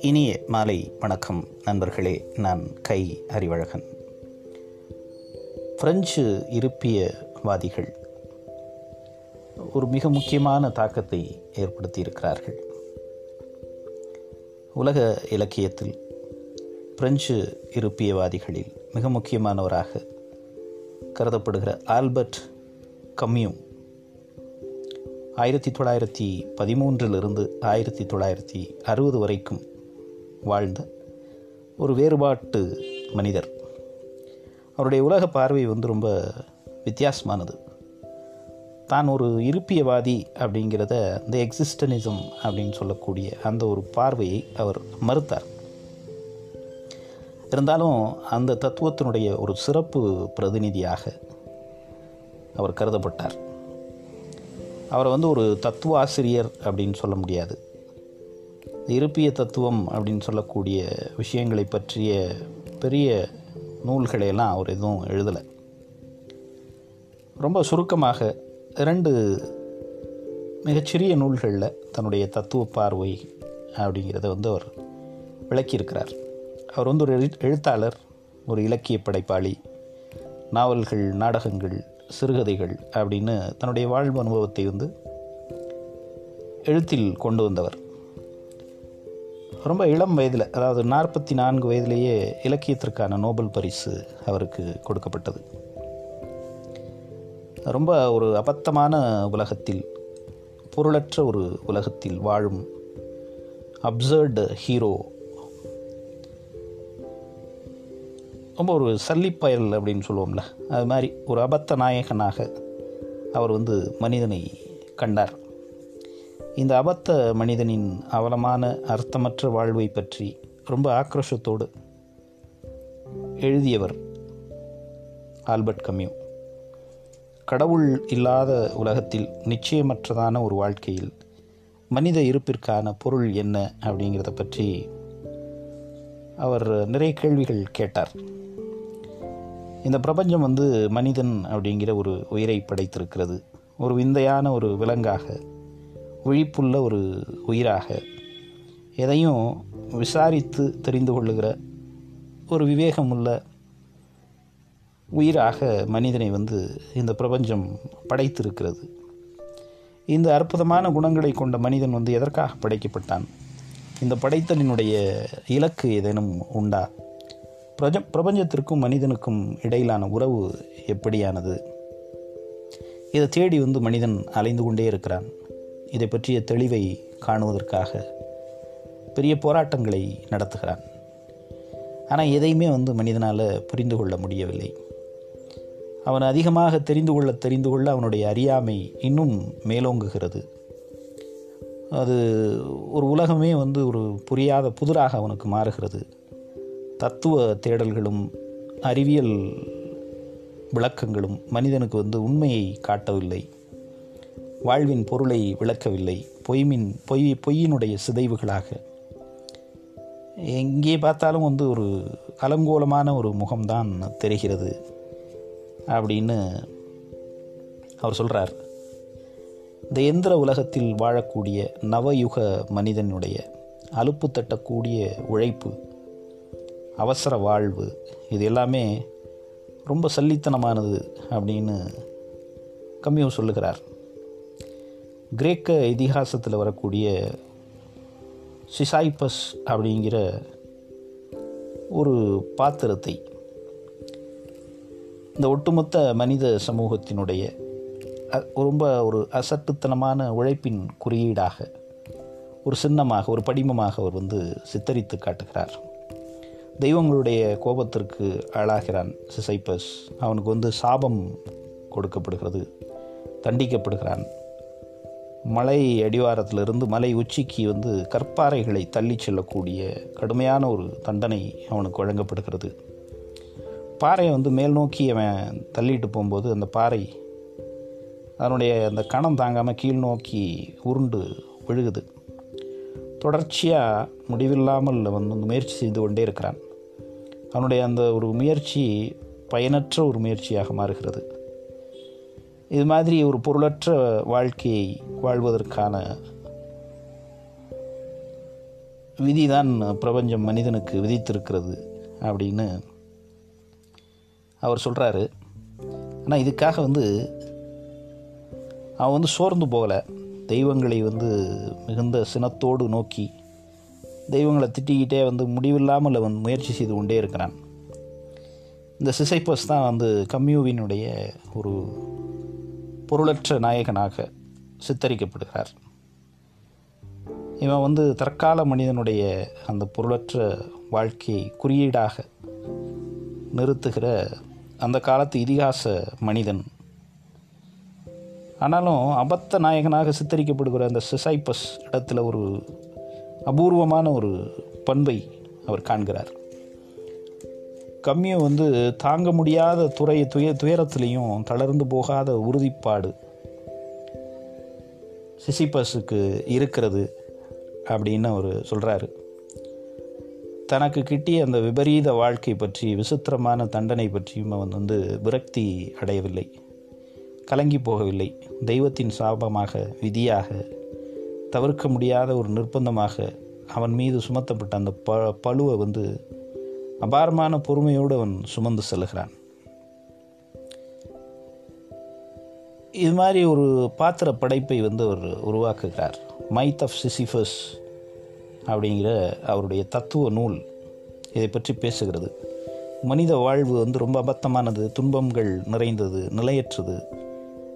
இனிய மாலை வணக்கம் நண்பர்களே நான் கை அறிவழகன். பிரெஞ்சு இருப்பியவாதிகள் ஒரு மிக முக்கியமான தாக்கத்தை ஏற்படுத்தியிருக்கிறார்கள். உலக இலக்கியத்தில் பிரெஞ்சு இருப்பியவாதிகளில் மிக முக்கியமானவராக கருதப்படுகிற ஆல்பர்ட் கம்யூ ஆயிரத்தி தொள்ளாயிரத்தி பதிமூன்றிலிருந்து ஆயிரத்தி தொள்ளாயிரத்தி அறுபது வரைக்கும் வாழ்ந்த ஒரு வேறுபாட்டு மனிதர். அவருடைய உலக பார்வை வந்து ரொம்ப வித்தியாசமானது. தான் ஒரு இருப்பியவாதி அப்படிங்கிறத இந்த எக்ஸிஸ்டனிசம் அப்படின்னு சொல்லக்கூடிய அந்த ஒரு பார்வையை அவர் மறுத்தார். இருந்தாலும் அந்த தத்துவத்தினுடைய ஒரு சிறப்பு பிரதிநிதியாக அவர் கருதப்பட்டார். அவரை வந்து ஒரு தத்துவ ஆசிரியர் அப்படின்னு சொல்ல முடியாது. இருப்பிய தத்துவம் அப்படின்னு சொல்லக்கூடிய விஷயங்களை பற்றிய பெரிய நூல்களையெல்லாம் அவர் எதுவும் எழுதலை. ரொம்ப சுருக்கமாக இரண்டு மிகச்சிறிய நூல்களில் தன்னுடைய தத்துவ பார்வை அப்படிங்கிறத வந்து அவர் விளக்கியிருக்கிறார். அவர் வந்து ஒரு எழுத்தாளர் ஒரு இலக்கிய படைப்பாளி நாவல்கள் நாடகங்கள் சிறுகதைகள் அப்படின்னு தன்னுடைய வாழ்வு அனுபவத்தை வந்து எழுத்தில் கொண்டு வந்தவர். ரொம்ப இளம் வயதில் அதாவது நாற்பத்தி நான்கு வயதிலேயே இலக்கியத்திற்கான நோபல் பரிசு அவருக்கு கொடுக்கப்பட்டது. ரொம்ப ஒரு அபத்தமான உலகத்தில் பொருளற்ற ஒரு உலகத்தில் வாழும் அப்சர்டு ஹீரோ ரொம்ப ஒரு சல்லிப்பயல் அப்படின்னு சொல்லுவோம்ல. அது மாதிரி ஒரு அபத்த நாயகனாக அவர் வந்து மனிதனை கண்டார். இந்த அபத்த மனிதனின் அவலமான அர்த்தமற்ற வாழ்வை பற்றி ரொம்ப ஆக்ரோஷத்தோடு எழுதியவர் ஆல்பர்ட் கம்யூ. கடவுள் இல்லாத உலகத்தில் நிச்சயமற்றதான ஒரு வாழ்க்கையில் மனித இருப்பிற்கான பொருள் என்ன அப்படிங்கிறத பற்றி அவர் நிறைய கேள்விகள் கேட்டார். இந்த பிரபஞ்சம் வந்து மனிதன் அப்படிங்கிற ஒரு உயிரை படைத்திருக்கிறது. ஒரு விந்தையான ஒரு விலங்காக விழிப்புள்ள ஒரு உயிராக எதையும் விசாரித்து தெரிந்து கொள்ளுகிற ஒரு விவேகமுள்ள உயிராக மனிதனை வந்து இந்த பிரபஞ்சம் படைத்திருக்கிறது. இந்த அற்புதமான குணங்களை கொண்ட மனிதன் வந்து எதற்காக படைக்கப்பட்டான்? இந்த படைத்தலினுடைய இலக்கு ஏதேனும் உண்டா? பிரஜ பிரபஞ்சத்திற்கும் மனிதனுக்கும் இடையிலான உறவு எப்படியானது? இதை தேடி வந்து மனிதன் அலைந்து கொண்டே இருக்கிறான். இதை பற்றிய தெளிவை காணுவதற்காக பெரிய போராட்டங்களை நடத்துகிறான். ஆனால் எதையுமே வந்து மனிதனால் புரிந்து கொள்ள முடியவில்லை. அவன் அதிகமாக தெரிந்து கொள்ள தெரிந்து கொள்ள அவனுடைய அறியாமை இன்னும் மேலோங்குகிறது. அது ஒரு உலகமே வந்து ஒரு புரியாத புதிராக அவனுக்கு மாறுகிறது. தத்துவ தேடல்களும் அறிவியல் விளக்கங்களும் மனிதனுக்கு வந்து உண்மையை காட்டவில்லை. வாழ்வின் பொருளை விளக்கவில்லை. பொய்மின் பொய் பொய்யினுடைய சிதைவுகளாக. எங்கே பார்த்தாலும் வந்து ஒரு அலங்கோலமான ஒரு முகம்தான் தெரிகிறது. அப்படின்னு அவர் சொல்கிறார் இந்த எந்திர உலகத்தில் வாழக்கூடிய நவயுக மனிதனுடைய அலுப்பு தட்டக்கூடிய உழைப்பு அவசர வாழ்வு இது எல்லாமே ரொம்ப சல்லித்தனமானது அப்படின்னு கம்யூ சொல்லுகிறார். கிரேக்க இதிகாசத்தில் வரக்கூடிய சிசாய்பஸ் அப்படிங்கிற ஒரு பாத்திரத்தை இந்த ஒட்டுமொத்த மனித சமூகத்தினுடைய ரொம்ப ஒரு அசட்டுத்தனமான உழைப்பின் குறியீடாக ஒரு சின்னமாக ஒரு படிமமாக அவர் வந்து சித்தரித்து காட்டுகிறார். தெய்வங்களுடைய கோபத்திற்கு ஆளாகிறான் சிசைப்பஸ். அவனுக்கு வந்து சாபம் கொடுக்கப்படுகிறது தண்டிக்கப்படுகிறான். மலை அடிவாரத்திலிருந்து மலை உச்சிக்கு வந்து கற்பாறைகளை தள்ளி செல்லக்கூடிய கடுமையான ஒரு தண்டனை அவனுக்கு வழங்கப்படுகிறது. பாறையை வந்து மேல் நோக்கி அவன் தள்ளிட்டு போகும்போது அந்த பாறை அதனுடைய அந்த கணம் தாங்காமல் கீழ் நோக்கி உருண்டு விழுகுது. தொடர்ச்சியாக முடிவில்லாமல் வந்து முயற்சி செய்து கொண்டே இருக்கிறான். அவனுடைய அந்த ஒரு முயற்சி பயனற்ற ஒரு முயற்சியாக மாறுகிறது. இது மாதிரி ஒரு பொருளற்ற வாழ்க்கையை வாழ்வதற்கான விதிதான் பிரபஞ்சம் மனிதனுக்கு விதித்திருக்கிறது அப்படின்னு அவர் சொல்கிறாரு ஆனால் இதுக்காக வந்து அவன் வந்து சோர்ந்து போகலை. தெய்வங்களை வந்து மிகுந்த சினத்தோடு நோக்கி தெய்வங்களை திட்டிக்கிட்டே வந்து முடிவில்லாமல் அவன் முயற்சி செய்து கொண்டே இருக்கிறான். இந்த சிசைப்பஸ் தான் வந்து கம்யூவினுடைய ஒரு பொருளற்ற நாயகனாக சித்தரிக்கப்படுகிறார். இவன் வந்து தற்கால மனிதனுடைய அந்த பொருளற்ற வாழ்க்கையை குறியீடாக நிறுத்துகிற அந்த காலத்து இதிகாச மனிதன். ஆனாலும் அபத்த நாயகனாக சித்தரிக்கப்படுகிற அந்த சிசைப்பஸ் இடத்துல ஒரு அபூர்வமான ஒரு பண்பை அவர் காண்கிறார். கம்மியும் வந்து தாங்க முடியாத துறை துய துயரத்திலையும் தளர்ந்து போகாத உறுதிப்பாடு சிசிபஸுக்கு இருக்கிறது அப்படின்னு அவர் சொல்கிறாரு தனக்கு கிட்டிய அந்த விபரீத வாழ்க்கை பற்றி விசித்திரமான தண்டனை பற்றியும் அவன் வந்து விரக்தி அடையவில்லை. கலங்கி போகவில்லை. தெய்வத்தின் சாபமாக விதியாக தவிர்க்க முடியாத ஒரு நிர்பந்தமாக அவன் மீது சுமத்தப்பட்ட அந்த ப பழுவை வந்து அபாரமான பொறுமையோடு அவன் சுமந்து செல்கிறான். இது மாதிரி ஒரு பாத்திர படைப்பை வந்து அவர் உருவாக்குகிறார். மைத் ஆஃப் சிசிஃபஸ் அப்படிங்கிற அவருடைய தத்துவ நூல் இதை பற்றி பேசுகிறது. மனித வாழ்வு வந்து ரொம்ப அபத்தமானது துன்பங்கள் நிறைந்தது நிலையற்றது.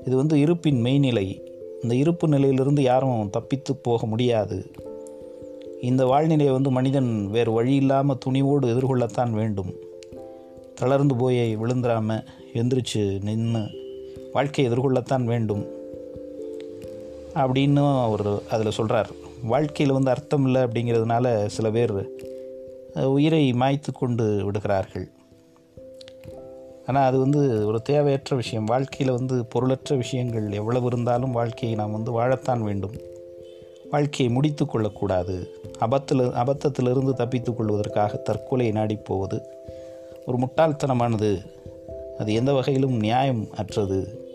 இது வந்து இருப்பின் மெய்நிலை. இந்த இருப்பு நிலையிலிருந்து யாரும் தப்பித்து போக முடியாது. இந்த வாழ்நிலையை வந்து மனிதன் வேறு வழி இல்லாமல் துணிவோடு எதிர்கொள்ளத்தான் வேண்டும். தளர்ந்து போய் விழுந்துடாமல் எந்திரிச்சு நின்று வாழ்க்கையை எதிர்கொள்ளத்தான் வேண்டும். அப்படின்னு அவர் அதில் சொல்கிறார் வாழ்க்கையில் வந்து அர்த்தம் இல்லை அப்படிங்கிறதுனால சில பேர் உயிரை மாய்த்து கொண்டு விடுகிறார்கள். ஆனால் அது வந்து ஒரு தேவையற்ற விஷயம். வாழ்க்கையில் வந்து பொருளற்ற விஷயங்கள் எவ்வளவு இருந்தாலும் வாழ்க்கையை நாம் வந்து வாழத்தான் வேண்டும். வாழ்க்கையை முடித்து கொள்ளக்கூடாது. அபத்தில் அபத்தத்திலிருந்து தப்பித்து கொள்வதற்காக தற்கொலை நாடி போவது ஒரு முட்டாள்தனமானது. அது எந்த வகையிலும் நியாயம் அற்றது.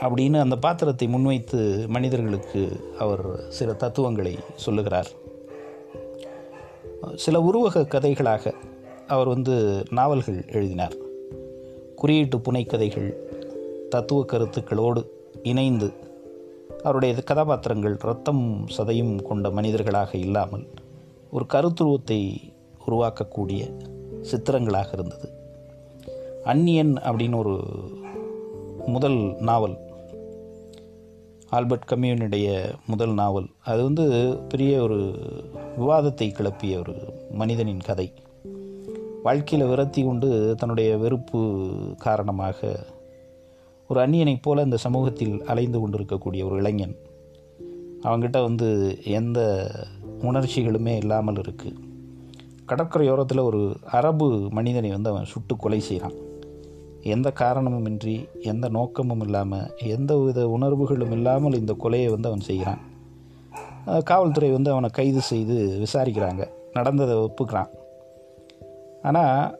அப்படின்னு அந்த பாத்திரத்தை முன்வைத்து மனிதர்களுக்கு அவர் சில தத்துவங்களை சொல்லுகிறார். சில உருவக கதைகளாக அவர் வந்து நாவல்கள் எழுதினார். குறியீட்டு புனைக்கதைகள் தத்துவ கருத்துக்களோடு இணைந்து அவருடைய கதாபாத்திரங்கள் ரத்தம் சதையும் கொண்ட மனிதர்களாக இல்லாமல் ஒரு கருத்துருவத்தை உருவாக்கக்கூடிய சித்திரங்களாக இருந்தது. அந்நியன் அப்படின்னு ஒரு முதல் நாவல் ஆல்பர்ட் கம்யூனுடைய முதல் நாவல். அது வந்து பெரிய ஒரு விவாதத்தை கிளப்பிய ஒரு மனிதனின் கதை. வாழ்க்கையில் விரத்தி கொண்டு தன்னுடைய வெறுப்பு காரணமாக ஒரு அந்நியனைப் போல இந்த சமூகத்தில் அலைந்து கொண்டிருக்கக்கூடிய ஒரு இளைஞன். அவங்கிட்ட வந்து எந்த உணர்ச்சிகளுமே இல்லாமல் இருக்குது கடற்கரையோரத்தில் ஒரு அரபு மனிதனை வந்து அவன் சுட்டு கொலை செய்கிறான் எந்த காரணமும் இன்றி எந்த நோக்கமும் இல்லாமல் எந்த வித உணர்வுகளும் இல்லாமல் இந்த கொலையை வந்து அவன் செய்கிறான் காவல்துறை வந்து அவனை கைது செய்து விசாரிக்கிறாங்க. நடந்ததை ஒப்புக்கிறான். ஆனால்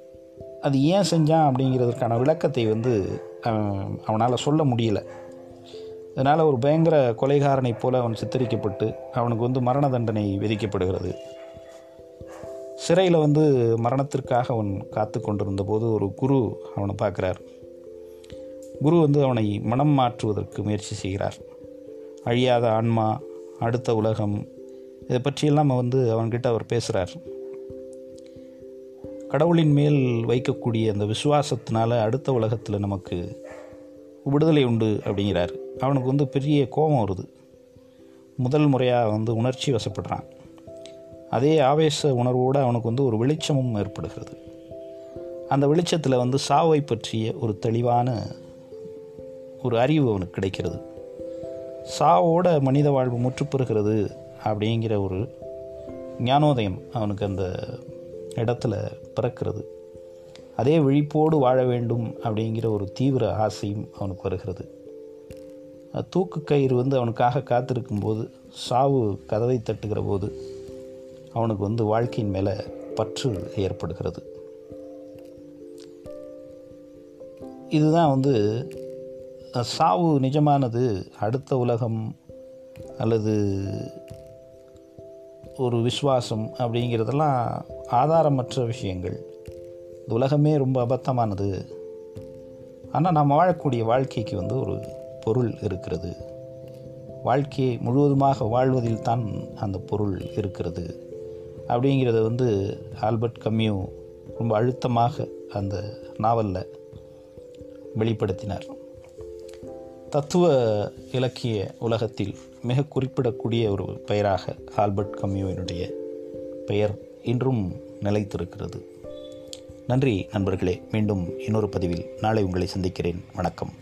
அது ஏன் செஞ்சான் அப்படிங்கிறதுக்கான விளக்கத்தை வந்து அவனால் சொல்ல முடியல. அதனால் ஒரு பயங்கர கொலைகாரனை போல அவன் சித்தரிக்கப்பட்டு அவனுக்கு வந்து மரண தண்டனை விதிக்கப்படுகிறது. சிறையில் வந்து மரணத்திற்காக அவன் காத்து கொண்டிருந்த போது ஒரு குரு அவனை பார்க்குறார். குரு வந்து அவனை மனம் மாற்றுவதற்கு முயற்சி செய்கிறார். அழியாத ஆன்மா அடுத்த உலகம் இதை பற்றியெல்லாம் வந்து அவன்கிட்ட அவர் பேசுகிறார் கடவுளின் மேல் வைக்கக்கூடிய அந்த விசுவாசத்தினால அடுத்த உலகத்தில் நமக்கு விடுதலை உண்டு அப்படிங்கிறார். அவனுக்கு வந்து பெரிய கோபம் வருது. முதல் முறையாக வந்து உணர்ச்சி வசப்படுறான். அதே ஆவேச உணர்வோடு அவனுக்கு வந்து ஒரு வெளிச்சமும் ஏற்படுகிறது. அந்த வெளிச்சத்தில் வந்து சாவை பற்றிய ஒரு தெளிவான ஒரு அறிவு அவனுக்கு கிடைக்கிறது. சாவோட மனித வாழ்வு முற்றுப்பெறுகிறது அப்படிங்கிற ஒரு ஞானோதயம் அவனுக்கு அந்த இடத்துல பிறக்கிறது. அதே விழிப்போடு வாழ வேண்டும் அப்படிங்கிற ஒரு தீவிர ஆசையும் அவனுக்கு வருகிறது. தூக்கு கயிறு வந்து அவனுக்காக காத்திருக்கும்போது சாவு கதவை தட்டுகிற போது அவனுக்கு வந்து வாழ்க்கையின் மேலே பற்று ஏற்படுகிறது. இதுதான் வந்து சாவு நிஜமானது அடுத்த உலகம் அல்லது ஒரு விசுவாசம் அப்படிங்கிறதெல்லாம் ஆதாரமற்ற விஷயங்கள். இந்த உலகமே ரொம்ப அபத்தமானது. ஆனால் நாம் வாழக்கூடிய வாழ்க்கைக்கு வந்து ஒரு பொருள் இருக்கிறது. வாழ்க்கையை முழுவதுமாக வாழ்வதில் தான் அந்த பொருள் இருக்கிறது. அப்படிங்கிறத வந்து ஆல்பர்ட் கம்யூ ரொம்ப அழுத்தமாக அந்த நாவலில் வெளிப்படுத்தினார். தத்துவ இலக்கிய உலகத்தில் மிக குறிப்பிடக்கூடிய ஒரு பெயராக ஆல்பர்ட் கம்யூவினுடைய பெயர் இன்றும் நிலைத்திருக்கிறது. நன்றி நண்பர்களே. மீண்டும் இன்னொரு பதிவில் நாளை உங்களை சந்திக்கிறேன். வணக்கம்.